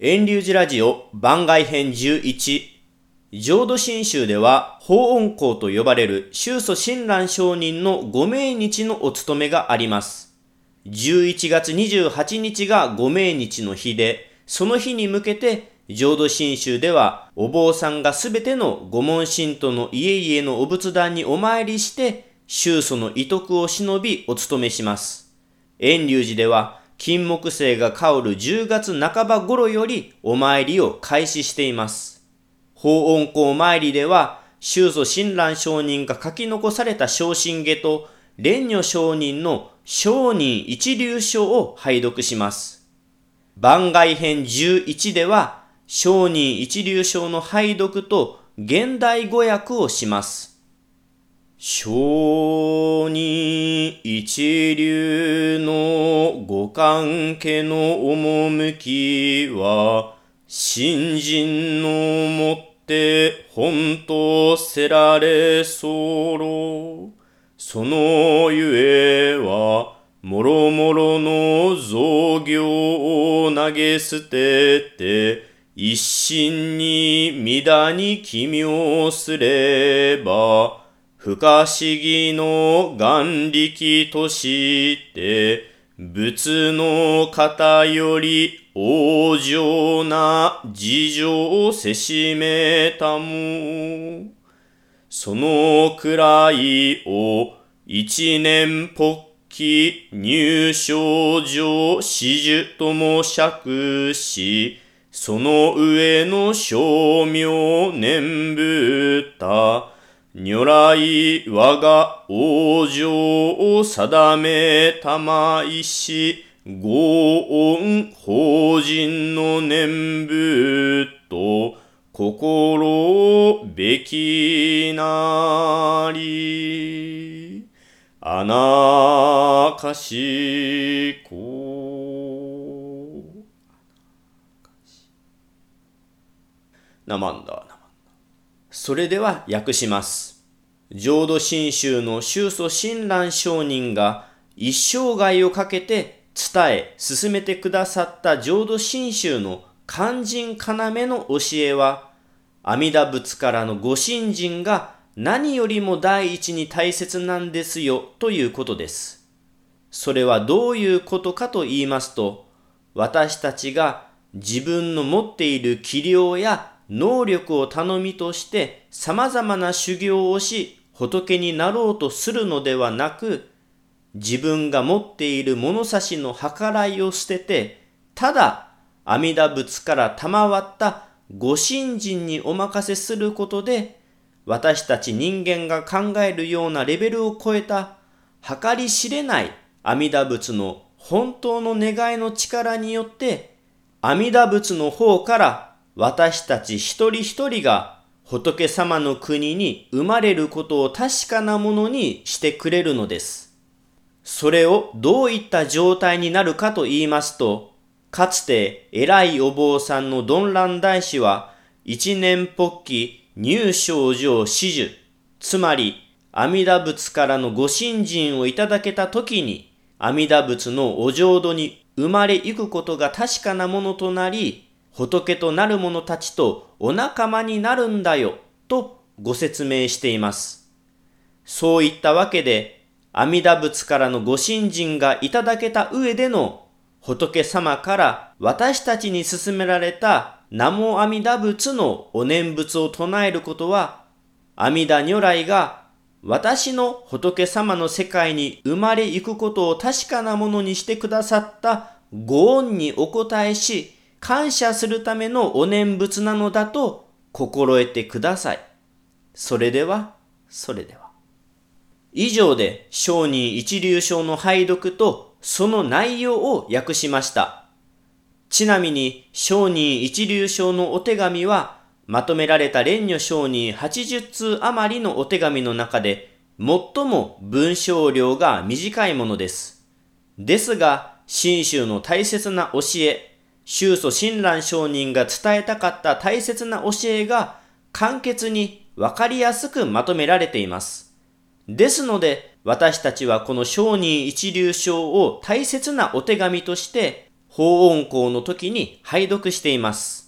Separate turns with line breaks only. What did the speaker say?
遠流寺ラジオ番外編11浄土真宗では法恩公と呼ばれる宗祖親鸞上人のご命日のお務めがあります。11月28日がご命日の日で、その日に向けて浄土真宗ではお坊さんがすべての御門信徒の家々のお仏壇にお参りして宗祖の遺徳を忍びお務めします。遠隆寺では金木星が香る10月半ば頃よりお参りを開始しています。法恩公参りでは、宗祖親鸞上人が書き残された昇進下と、蓮如上人の商人一流書を拝読します。番外編11では、商人一流書の拝読と現代語訳をします。商人一流のご関係の趣は、新人のもって本当せられそうろ。そのゆえは、もろもろの造業を投げ捨てて、一心に乱に奇妙すれば、不可思議の眼力として、仏の方より往生な事情をせしめたも。そのくらいを一年ぽっき入賞上始終とも釈し、その上の称名念仏如来我が往生を定めたまいし、ご恩法人の念仏と心べきなり、あなかしこ。なまんだ。それでは訳します。浄土真宗の宗祖親鸞上人が一生涯をかけて伝え進めてくださった浄土真宗の肝心要の教えは、阿弥陀仏からのご信心が何よりも第一に大切なんですよということです。それはどういうことかと言いますと、私たちが自分の持っている器量や能力を頼みとして様々な修行をし仏になろうとするのではなく、自分が持っている物差しの計らいを捨てて、ただ阿弥陀仏から賜ったご信心にお任せすることで、私たち人間が考えるようなレベルを超えた計り知れない阿弥陀仏の本当の願いの力によって、阿弥陀仏の方から私たち一人一人が仏様の国に生まれることを確かなものにしてくれるのです。それをどういった状態になるかと言いますと、かつて偉いお坊さんの鈍乱大師は、一年ぽっき入賞上始終、つまり阿弥陀仏からのご信心をいただけた時に、阿弥陀仏のお浄土に生まれゆくことが確かなものとなり、仏となる者たちとお仲間になるんだよ、とご説明しています。そういったわけで、阿弥陀仏からのご信心がいただけた上での仏様から私たちに勧められた南無阿弥陀仏のお念仏を唱えることは阿弥陀如来が私の仏様の世界に生まれゆくことを確かなものにしてくださったご恩にお答えし感謝するためのお念仏なのだと心得てください。それでは、それでは。以上で商人一流書の拝読とその内容を訳しました。ちなみに商人一流書のお手紙はまとめられた蓮如商人80通余りのお手紙の中で最も文章量が短いものです。ですが、新宗の大切な教え、宗祖親鸞上人が伝えたかった大切な教えが簡潔にわかりやすくまとめられています。ですので、私たちはこの商人一流章を大切なお手紙として、法音校の時に拝読しています。